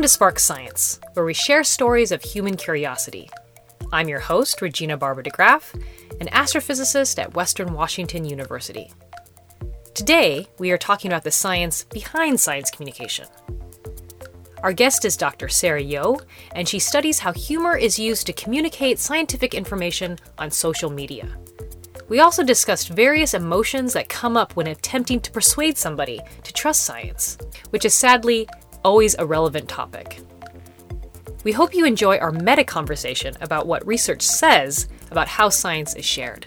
Welcome to Spark Science, where we share stories of human curiosity. I'm your host, Regina Barber DeGraaf, an astrophysicist at Western Washington University. Today, we are talking about the science behind science communication. Our guest is Dr. Sara Yeo, and she studies how humor is used to communicate scientific information on social media. We also discussed various emotions that come up when attempting to persuade somebody to trust science, which is sadly always a relevant topic. We hope you enjoy our meta conversation about what research says about how science is shared.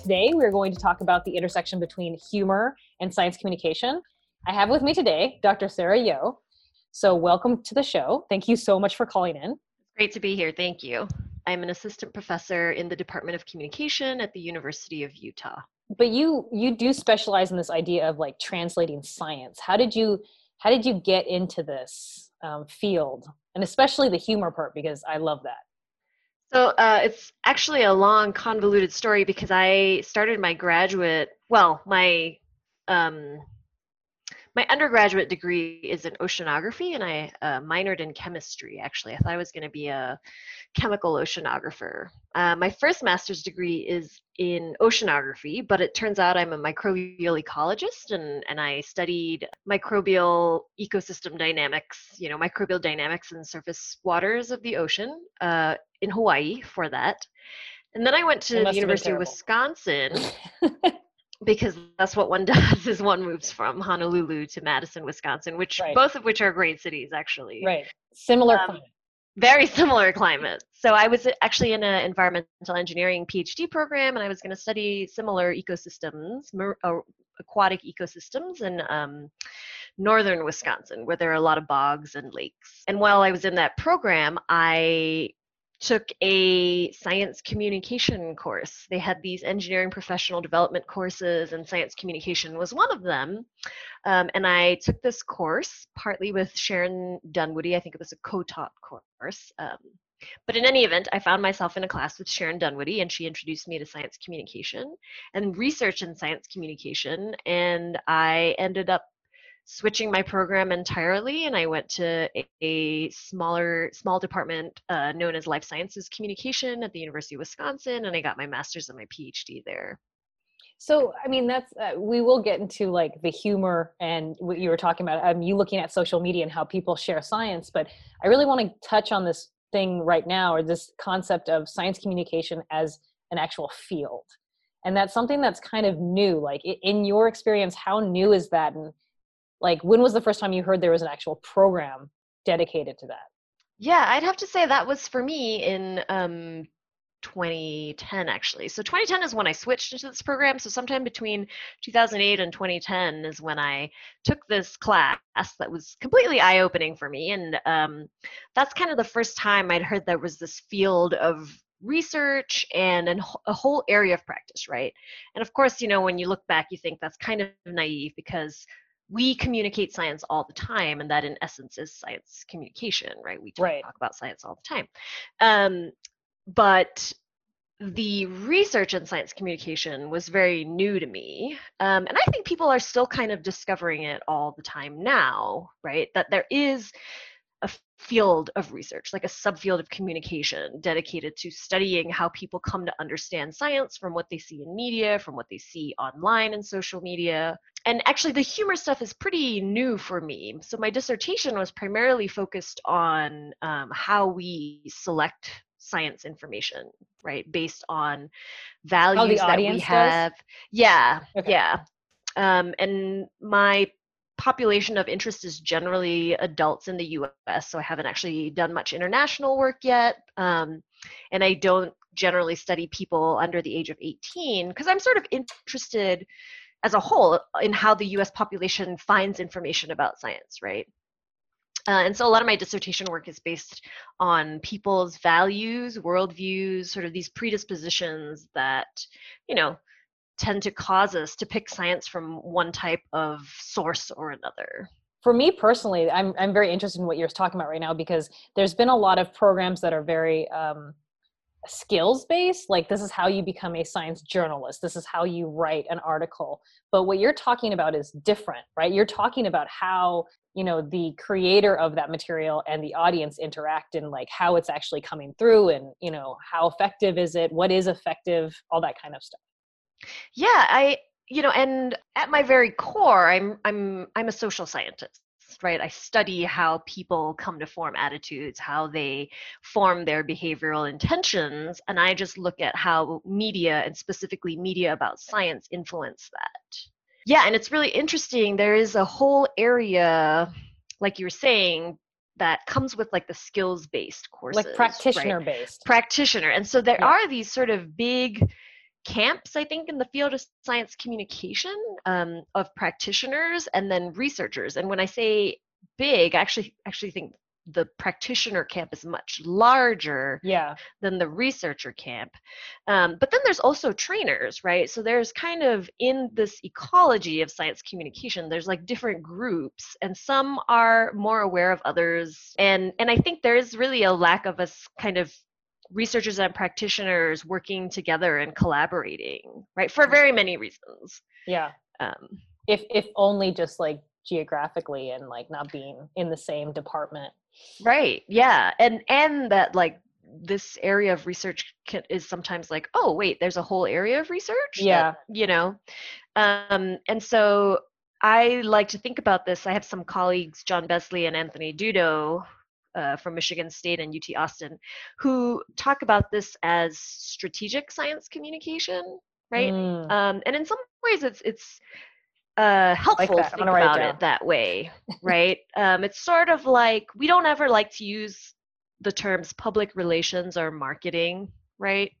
Today, we're going to talk about the intersection between humor and science communication. I have with me today Dr. Sara Yeo. So, welcome to the show. Thank you so much for calling in. Great to be here. Thank you. I'm an assistant professor in the Department of Communication at the University of Utah. But you you do specialize in this idea of like translating science. How did you how did you get into this um, field, and especially the humor part because I love that. So uh, it's actually a long, convoluted story because I started my graduate, well, my um, my undergraduate degree is in oceanography and i uh, minored in chemistry actually. I thought i was going to be a chemical oceanographer. Uh, my first master's degree is in oceanography but it turns out i'm a microbial ecologist and, and i studied microbial ecosystem dynamics you know microbial dynamics in surface waters of the ocean uh, in hawaii for that. And then i went to the university of wisconsin because that's what one does is one moves from honolulu to madison wisconsin which right. both of which are great cities actually. Right. Similar um, very similar climate. So i was actually in an environmental engineering phd program and i was going to study similar ecosystems mar- uh, aquatic ecosystems in um, northern wisconsin where there are a lot of bogs and lakes. And while i was in that program i took a science communication course. They had these engineering professional development courses, and science communication was one of them. Um, and I took this course partly with Sharon Dunwoody. I think it was a co taught course. Um, but in any event, I found myself in a class with Sharon Dunwoody, and she introduced me to science communication and research in science communication. And I ended up switching my program entirely and i went to a, smaller small department uh, known as life sciences communication at the university of wisconsin and i got my master's and my phd there. So i mean that's uh, we will get into like the humor and what you were talking about um, you looking at social media and how people share science but i really want to touch on this thing right now or this concept of science communication as an actual field. And that's something that's kind of new like in your experience how new is that? And like when was the first time you heard there was an actual program dedicated to that? Yeah i'd have to say that was for me in um, 2010 actually. So 2010 is when i switched into this program. So sometime between 2008 and 2010 is when i took this class that was completely eye-opening for me. And um, that's kind of the first time i'd heard there was this field of research and an, a whole area of practice right? And of course you know when you look back you think that's kind of naive because we communicate science all the time and that in essence is science communication right we talk, right. talk about science all the time um, but the research in science communication was very new to me um, and i think people are still kind of discovering it all the time now right that there is a field of research, like a subfield of communication dedicated to studying how people come to understand science from what they see in media, from what they see online and social media. And actually, the humor stuff is pretty new for me. So, my dissertation was primarily focused on um, how we select science information, right, based on values that we have. Does? Yeah, okay. yeah. Um, and my population of interest is generally adults in the US, so I haven't actually done much international work yet. Um, and I don't generally study people under the age of 18 because I'm sort of interested as a whole in how the US population finds information about science, right? Uh, and so a lot of my dissertation work is based on people's values, worldviews, sort of these predispositions that, you know, tend to cause us to pick science from one type of source or another for me personally i'm i'm very interested in what you're talking about right now because there's been a lot of programs that are very um, skills based like this is how you become a science journalist this is how you write an article. But what you're talking about is different right? You're talking about how you know the creator of that material and the audience interact and like how it's actually coming through and you know how effective is it what is effective all that kind of stuff. Yeah i you know and at my very core i'm i'm i'm a social scientist right? I study how people come to form attitudes, how they form their behavioral intentions, and I just look at how media and specifically media about science influence that. Yeah, and it's really interesting. There is a whole area, like you were saying, that comes with like the skills based courses like practitioner right? based practitioner and so there yeah. are these sort of big camps, I think, in the field of science communication um, of practitioners and then researchers. And when I say big, I actually actually think the practitioner camp is much larger yeah. than the researcher camp. Um, but then there's also trainers, right? So there's kind of in this ecology of science communication, there's like different groups, and some are more aware of others. And and I think there is really a lack of us kind of researchers and practitioners working together and collaborating, right? For very many reasons. Yeah. Um, if if only just like geographically and like not being in the same department. Right. Yeah. And and that like this area of research can, is sometimes like, oh wait, there's a whole area of research. Yeah. That, you know. Um, and so I like to think about this. I have some colleagues, John Besley and Anthony Dudo, uh, from Michigan State and UT Austin, who talk about this as strategic science communication, right? Mm. Um, and in some ways, it's it's uh, helpful like to think about it, it, that way, right? um, it's sort of like we don't ever like to use the terms public relations or marketing, right?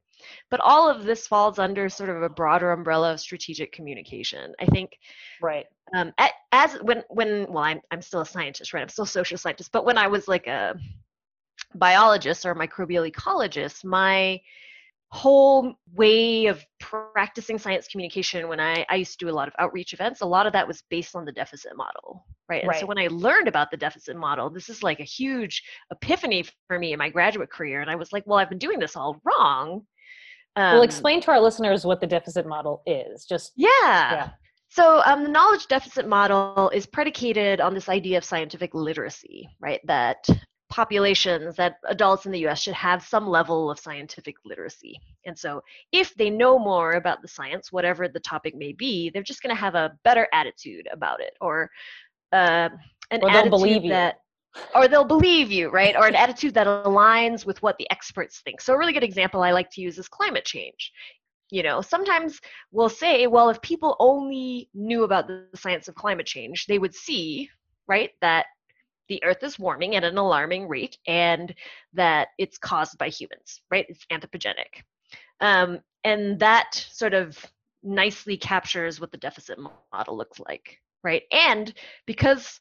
But all of this falls under sort of a broader umbrella of strategic communication. I think right um, as when when well I'm I'm still a scientist right I'm still a social scientist but when I was like a biologist or a microbial ecologist my whole way of practicing science communication when I, I used to do a lot of outreach events a lot of that was based on the deficit model right and right. so when i learned about the deficit model this is like a huge epiphany for me in my graduate career and i was like well i've been doing this all wrong um, well explain to our listeners what the deficit model is just yeah, yeah. So, um, the knowledge deficit model is predicated on this idea of scientific literacy, right? That populations, that adults in the US should have some level of scientific literacy. And so, if they know more about the science, whatever the topic may be, they're just going to have a better attitude about it or uh, an or attitude that. or they'll believe you, right? Or an attitude that aligns with what the experts think. So, a really good example I like to use is climate change you know sometimes we'll say well if people only knew about the science of climate change they would see right that the earth is warming at an alarming rate and that it's caused by humans right? It's anthropogenic. Um, and that sort of nicely captures what the deficit model looks like right? And because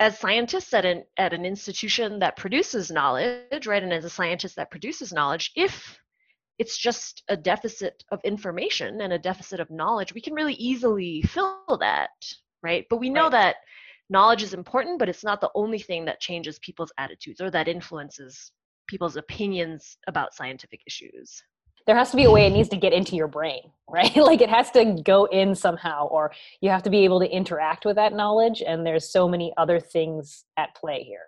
as scientists at an, at an institution that produces knowledge right and as a scientist that produces knowledge if it's just a deficit of information and a deficit of knowledge. We can really easily fill that right? But we know right. that knowledge is important but it's not the only thing that changes people's attitudes or that influences people's opinions about scientific issues. There has to be a way it needs to get into your brain right? Like it has to go in somehow or you have to be able to interact with that knowledge and there's so many other things at play here.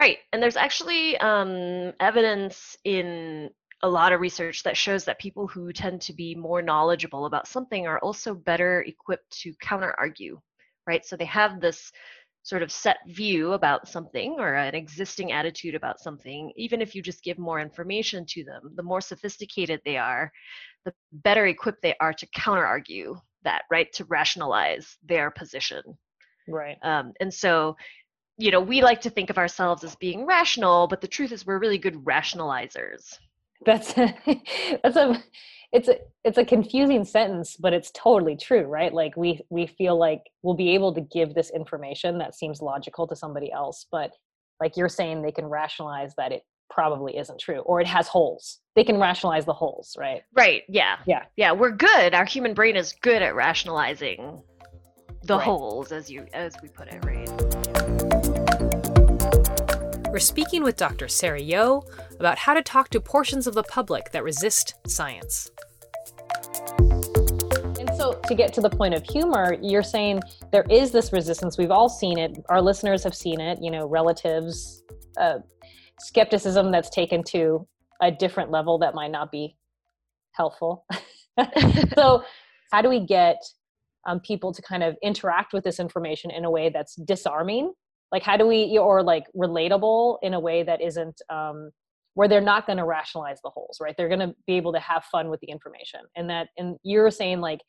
Right and there's actually um, evidence in a lot of research that shows that people who tend to be more knowledgeable about something are also better equipped to counter argue, right? So they have this sort of set view about something or an existing attitude about something, even if you just give more information to them, the more sophisticated they are, the better equipped they are to counter argue that, right? To rationalize their position. Right. Um, and so, you know, we like to think of ourselves as being rational, but the truth is we're really good rationalizers that's a, that's a it's a it's a confusing sentence but it's totally true right? Like we we feel like we'll be able to give this information that seems logical to somebody else but like you're saying they can rationalize that it probably isn't true or it has holes. They can rationalize the holes right? Right yeah. Yeah. Yeah we're good. Our human brain is good at rationalizing the right. holes as you as we put it right We're speaking with Dr. Sara Yeo about how to talk to portions of the public that resist science. And so, to get to the point of humor, you're saying there is this resistance. We've all seen it. Our listeners have seen it. You know, relatives, uh, skepticism that's taken to a different level that might not be helpful. so, how do we get um, people to kind of interact with this information in a way that's disarming like how do we or like relatable in a way that isn't um, where they're not going to rationalize the holes right? They're going to be able to have fun with the information. And that and you're saying like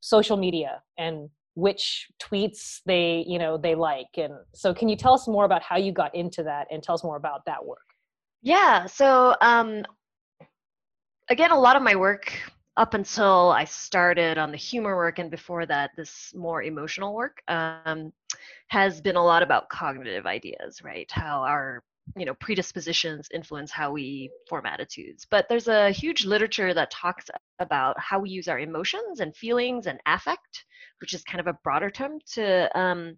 social media and which tweets they you know they like. And so can you tell us more about how you got into that and tell us more about that work? Yeah so um again a lot of my work up until I started on the humor work and before that, this more emotional work um, has been a lot about cognitive ideas, right? How our you know predispositions influence how we form attitudes but there's a huge literature that talks about how we use our emotions and feelings and affect which is kind of a broader term to um,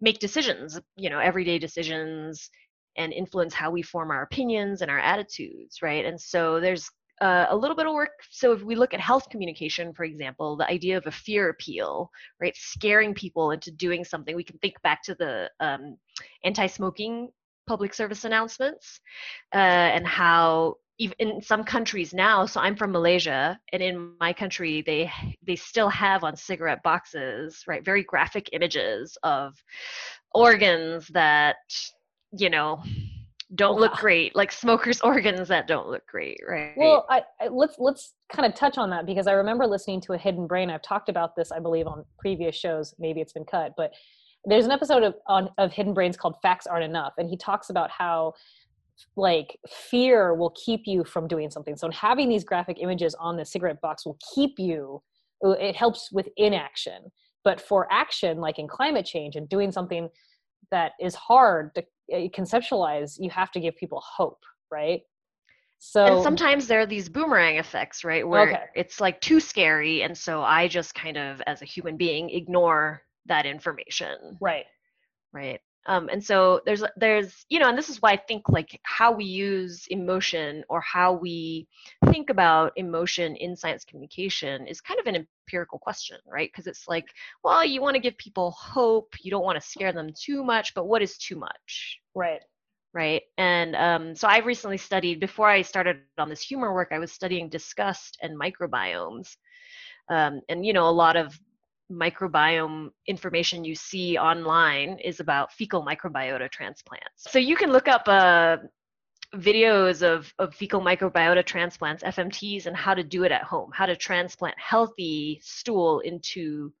make decisions you know everyday decisions and influence how we form our opinions and our attitudes right and so there's uh, a little bit of work. So if we look at health communication, for example, the idea of a fear appeal, right, scaring people into doing something. We can think back to the um, anti-smoking public service announcements uh, and how even in some countries now so i'm from malaysia and in my country they they still have on cigarette boxes right very graphic images of organs that you know don't look great like smokers organs that don't look great right? Well I, I, let's let's kind of touch on that because i remember listening to a hidden brain. I've talked about this i believe on previous shows. Maybe it's been cut but there's an episode of on of hidden brains called facts aren't enough and he talks about how like fear will keep you from doing something. So having these graphic images on the cigarette box will keep you it helps with inaction. But for action like in climate change and doing something that is hard to conceptualize you have to give people hope right? So and sometimes there are these boomerang effects right where okay. it's like too scary and so i just kind of as a human being ignore that information. Right. Right um, and so there's there's you know and this is why i think like how we use emotion or how we think about emotion in science communication is kind of an empirical question right? Because it's like well you want to give people hope you don't want to scare them too much but what is too much? Right. Right? And um, so i recently studied before i started on this humor work i was studying disgust and microbiomes. Um, and you know a lot of microbiome information you see online is about fecal microbiota transplants. So you can look up uh, videos of, of fecal microbiota transplants, FMTs, and how to do it at home, how to transplant healthy stool into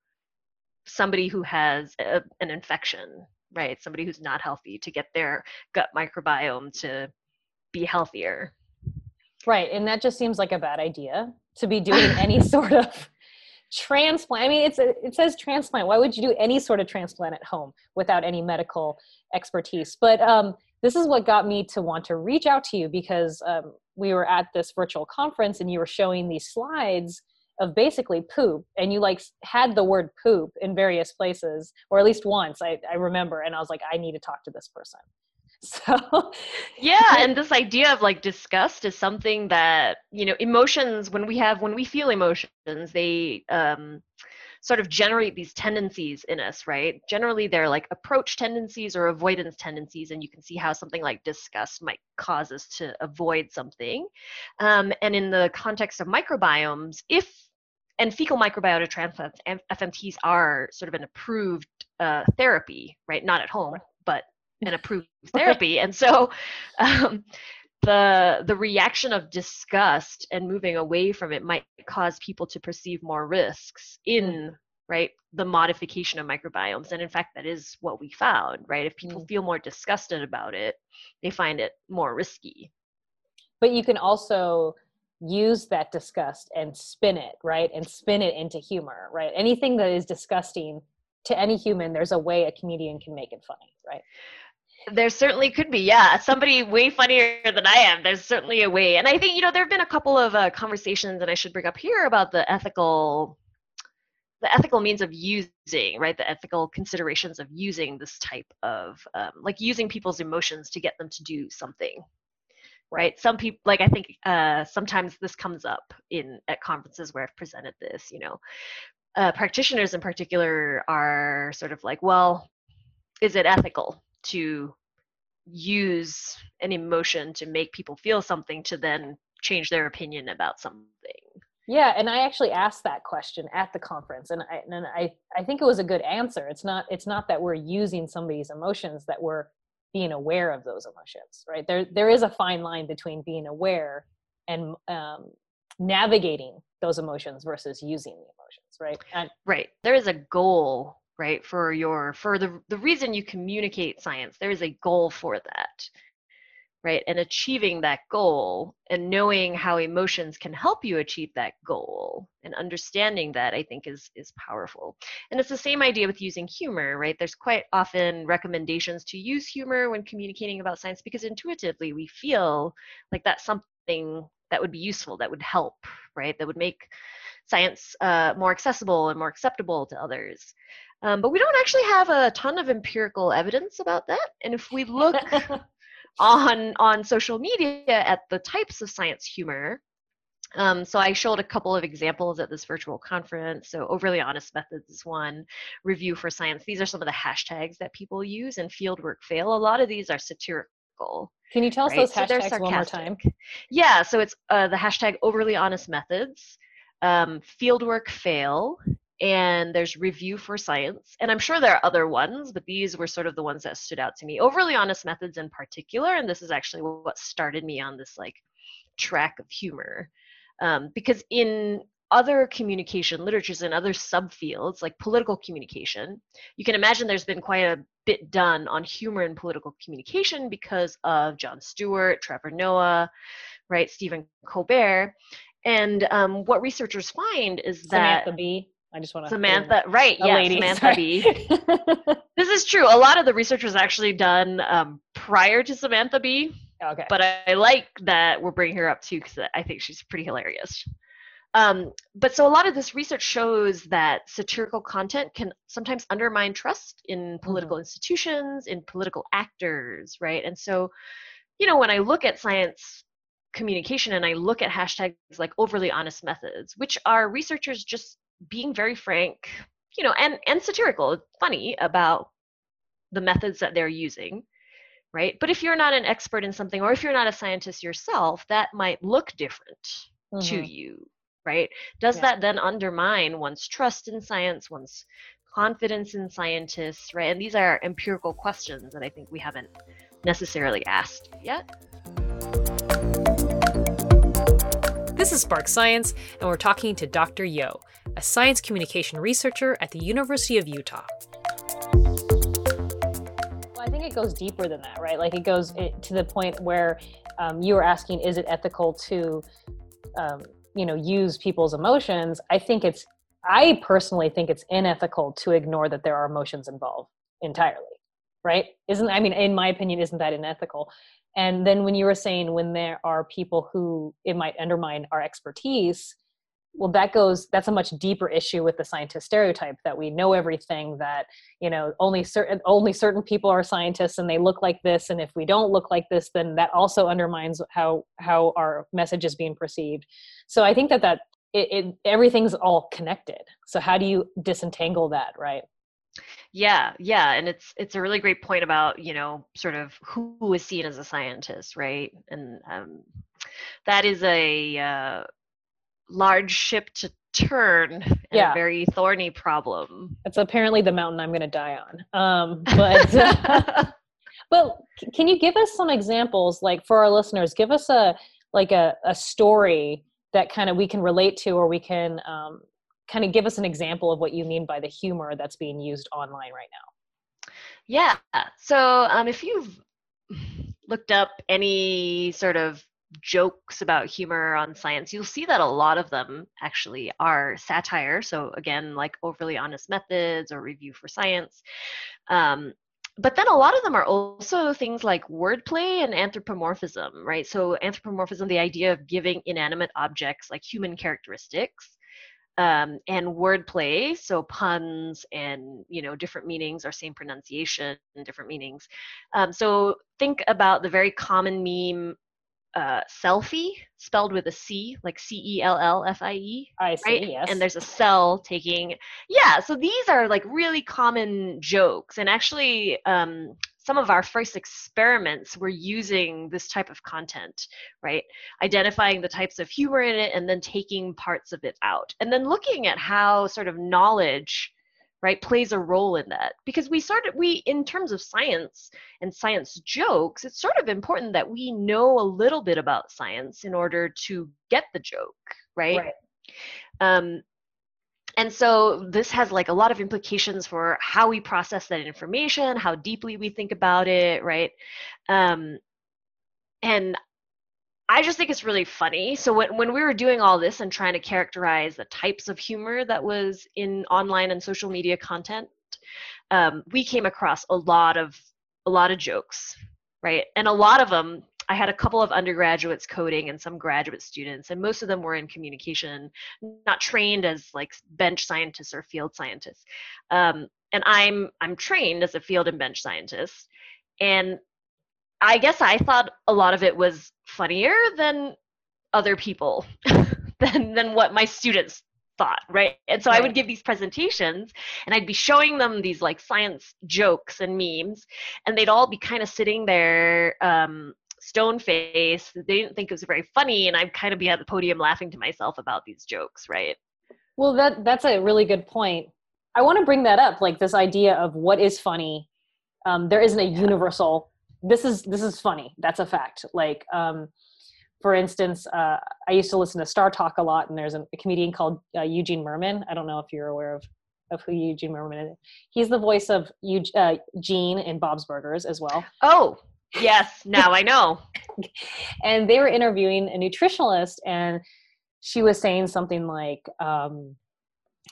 somebody who has a, an infection, right? Somebody who's not healthy to get their gut microbiome to be healthier. Right. And that just seems like a bad idea to be doing any sort of transplant i mean it's a, it says transplant. Why would you do any sort of transplant at home without any medical expertise? But um, this is what got me to want to reach out to you because um, we were at this virtual conference and you were showing these slides of basically poop and you like had the word poop in various places or at least once I, I remember and i was like i need to talk to this person so yeah and this idea of like disgust is something that you know emotions when we have when we feel emotions they um sort of generate these tendencies in us right? Generally they're like approach tendencies or avoidance tendencies and you can see how something like disgust might cause us to avoid something. Um, and in the context of microbiomes if and fecal microbiota transplants fmts are sort of an approved uh, therapy right? Not at home but an approved therapy. and so um, the the reaction of disgust and moving away from it might cause people to perceive more risks in right the modification of microbiomes. And in fact that is what we found right? If people mm. feel more disgusted about it they find it more risky. But you can also use that disgust and spin it right? And spin it into humor right? Anything that is disgusting to any human there's a way a comedian can make it funny right there certainly could be, yeah. Somebody way funnier than I am. There's certainly a way, and I think you know there have been a couple of uh, conversations that I should bring up here about the ethical the ethical means of using right the ethical considerations of using this type of um, like using people's emotions to get them to do something right some people like i think uh, sometimes this comes up in at conferences where i've presented this you know uh, practitioners in particular are sort of like well is it ethical to use an emotion to make people feel something to then change their opinion about something yeah, and I actually asked that question at the conference, and I and I I think it was a good answer. It's not it's not that we're using somebody's emotions that we're being aware of those emotions, right? There there is a fine line between being aware and um, navigating those emotions versus using the emotions, right? And, right. There is a goal, right, for your for the the reason you communicate science. There is a goal for that right? And achieving that goal and knowing how emotions can help you achieve that goal and understanding that i think is is powerful. And it's the same idea with using humor right? There's quite often recommendations to use humor when communicating about science because intuitively we feel like that's something that would be useful that would help right? That would make science uh, more accessible and more acceptable to others um, but we don't actually have a ton of empirical evidence about that and if we look on on social media at the types of science humor. Um, so I showed a couple of examples at this virtual conference. So overly honest methods is one. Review for science. These are some of the hashtags that people use. And fieldwork fail. A lot of these are satirical. Can you tell us right? those hashtags so one more time? Yeah. So it's uh, the hashtag overly honest methods, um, fieldwork fail, and there's review for science and i'm sure there are other ones but these were sort of the ones that stood out to me overly honest methods in particular and this is actually what started me on this like track of humor um, because in other communication literatures and other subfields like political communication you can imagine there's been quite a bit done on humor in political communication because of Jon stewart trevor noah right stephen colbert and um, what researchers find is that Samantha Bee. I just want to Samantha, right? Yeah, lady, Samantha Bee. this is true. A lot of the research was actually done um, prior to Samantha Bee. Okay. But I, I like that we're bringing her up too because I think she's pretty hilarious. Um, but so a lot of this research shows that satirical content can sometimes undermine trust in political mm-hmm. institutions, in political actors, right? And so, you know, when I look at science communication and I look at hashtags like overly honest methods, which are researchers just being very frank, you know, and and satirical, funny about the methods that they're using, right? But if you're not an expert in something, or if you're not a scientist yourself, that might look different mm-hmm. to you, right? Does yeah. that then undermine one's trust in science, one's confidence in scientists, right? And these are empirical questions that I think we haven't necessarily asked yet. This is Spark Science, and we're talking to Dr. Yeo, a science communication researcher at the University of Utah. Well, I think it goes deeper than that, right? Like it goes to the point where um, you were asking, is it ethical to, um, you know, use people's emotions? I think it's, I personally think it's unethical to ignore that there are emotions involved entirely, right? Isn't, I mean, in my opinion, isn't that unethical? And then when you were saying when there are people who it might undermine our expertise, well that goes that's a much deeper issue with the scientist stereotype that we know everything that you know only certain only certain people are scientists and they look like this and if we don't look like this then that also undermines how how our message is being perceived so i think that that it, it everything's all connected so how do you disentangle that right yeah yeah and it's it's a really great point about you know sort of who is seen as a scientist right and um, that is a uh, large ship to turn and yeah. a very thorny problem. It's apparently the mountain I'm going to die on. Um, but uh, but can you give us some examples, like for our listeners? Give us a like a, a story that kind of we can relate to, or we can um, kind of give us an example of what you mean by the humor that's being used online right now. Yeah. So um, if you've looked up any sort of jokes about humor on science, you'll see that a lot of them actually are satire. So, again, like overly honest methods or review for science. Um, but then a lot of them are also things like wordplay and anthropomorphism, right? So, anthropomorphism, the idea of giving inanimate objects like human characteristics. Um, and wordplay, so puns and you know different meanings or same pronunciation and different meanings. Um, so think about the very common meme uh, selfie spelled with a C, like C E L L F I E. I see. Right? Yes. And there's a cell taking, yeah. So these are like really common jokes, and actually, um, some of our first experiments were using this type of content, right? Identifying the types of humor in it, and then taking parts of it out, and then looking at how sort of knowledge right plays a role in that because we sort of we in terms of science and science jokes it's sort of important that we know a little bit about science in order to get the joke right, Right. um and so this has like a lot of implications for how we process that information how deeply we think about it right um and I just think it's really funny. So when, when we were doing all this and trying to characterize the types of humor that was in online and social media content, um, we came across a lot of a lot of jokes, right? And a lot of them, I had a couple of undergraduates coding and some graduate students, and most of them were in communication, not trained as like bench scientists or field scientists. Um, and I'm I'm trained as a field and bench scientist, and I guess I thought a lot of it was funnier than other people than than what my students thought, right? And so I would give these presentations and I'd be showing them these like science jokes and memes and they'd all be kind of sitting there um stone faced. They didn't think it was very funny and I'd kind of be at the podium laughing to myself about these jokes, right? Well, that that's a really good point. I want to bring that up, like this idea of what is funny. Um, there isn't a universal. This is this is funny. That's a fact. Like, um, for instance, uh, I used to listen to Star Talk a lot, and there's a, a comedian called uh, Eugene Mirman. I don't know if you're aware of of who Eugene Mirman is. He's the voice of Eug- uh, Gene in Bob's Burgers as well. Oh, yes, now I know. and they were interviewing a nutritionalist and she was saying something like um,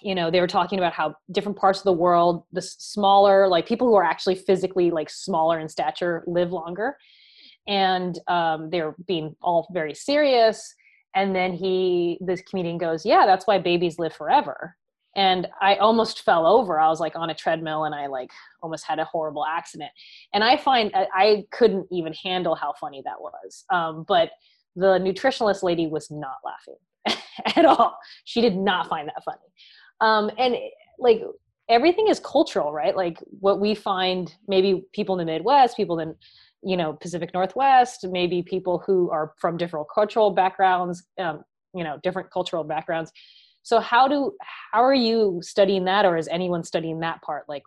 you know they were talking about how different parts of the world the smaller like people who are actually physically like smaller in stature live longer. And um, they're being all very serious. And then he this comedian goes yeah that's why babies live forever and i almost fell over. I was like on a treadmill and i like almost had a horrible accident. And i find I, couldn't even handle how funny that was um, but the nutritionalist lady was not laughing at all. She did not find that funny. Um, and like everything is cultural right? Like what we find maybe people in the midwest people in you know pacific northwest maybe people who are from different cultural backgrounds um, you know different cultural backgrounds so how do how are you studying that or is anyone studying that part like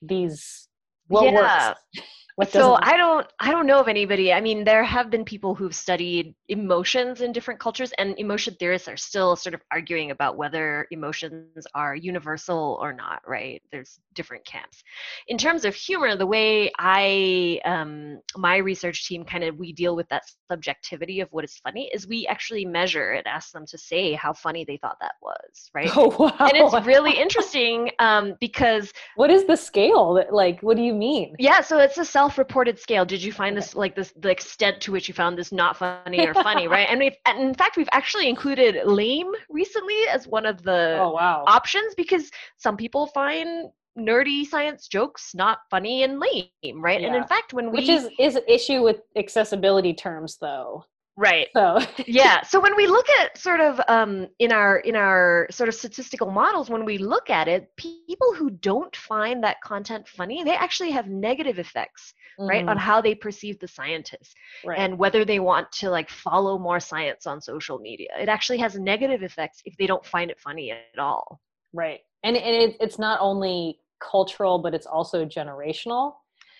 these what Yeah. works so i don't i don't know of anybody i mean there have been people who've studied emotions in different cultures and emotion theorists are still sort of arguing about whether emotions are universal or not right? There's different camps. In terms of humor the way i um, my research team kind of we deal with that subjectivity of what is funny is we actually measure and ask them to say how funny they thought that was right? Oh wow. And it's really interesting um, because what is the scale? That like what do you mean? Yeah, so it's a self-reported scale. Did you find this like this the extent to which you found this not funny or funny, right? And we've and in fact we've actually included lame recently as one of the oh wow options because some people find nerdy science jokes not funny and lame, right? And in fact when we which is is an issue with accessibility terms though right. So yeah. So when we look at sort of um, in our in our sort of statistical models when we look at it people who don't find that content funny they actually have negative effects right on Mhm, how they perceive the scientists right. and whether they want to like follow more science on social media. It actually has negative effects if they don't find it funny at all. Right. And, and it, it's not only cultural but it's also generational.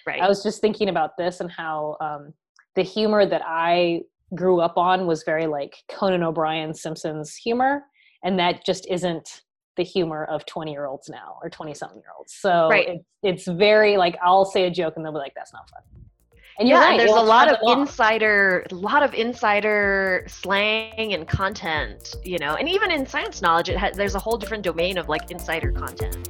Right. i was just thinking about this and how um, the humor that i grew up on was very like conan o'brien simpsons humor and that just isn't the humor of 20 year olds now or 20 something year olds so Right. it's, it's very like i'll say a joke and they'll be like that's not fun. and yeah right and there's a lot of insider a lot of insider slang and content you know and even in science knowledge it ha- there's a whole different domain of like insider content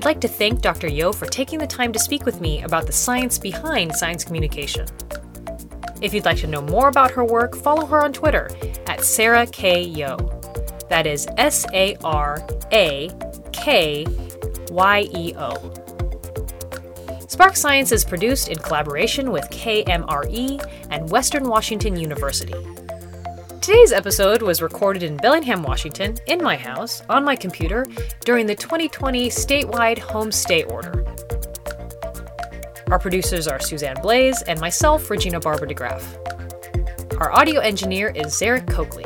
I'd like to thank Dr. Yeo for taking the time to speak with me about the science behind science communication. If you'd like to know more about her work, follow her on Twitter at Sara K. Yeo. That is S A R A K Y E O. Spark Science is produced in collaboration with KMRE and Western Washington University. Today's episode was recorded in Bellingham, Washington, in my house, on my computer, during the 2020 statewide home stay order. Our producers are Suzanne Blaze and myself, Regina Barber DeGraff. Our audio engineer is Zarek Coakley.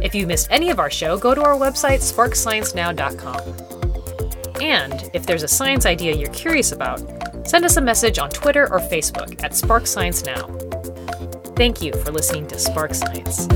If you missed any of our show, go to our website, sparksciencenow.com. And if there's a science idea you're curious about, send us a message on Twitter or Facebook at Spark Science Now. Thank you for listening to Spark Science.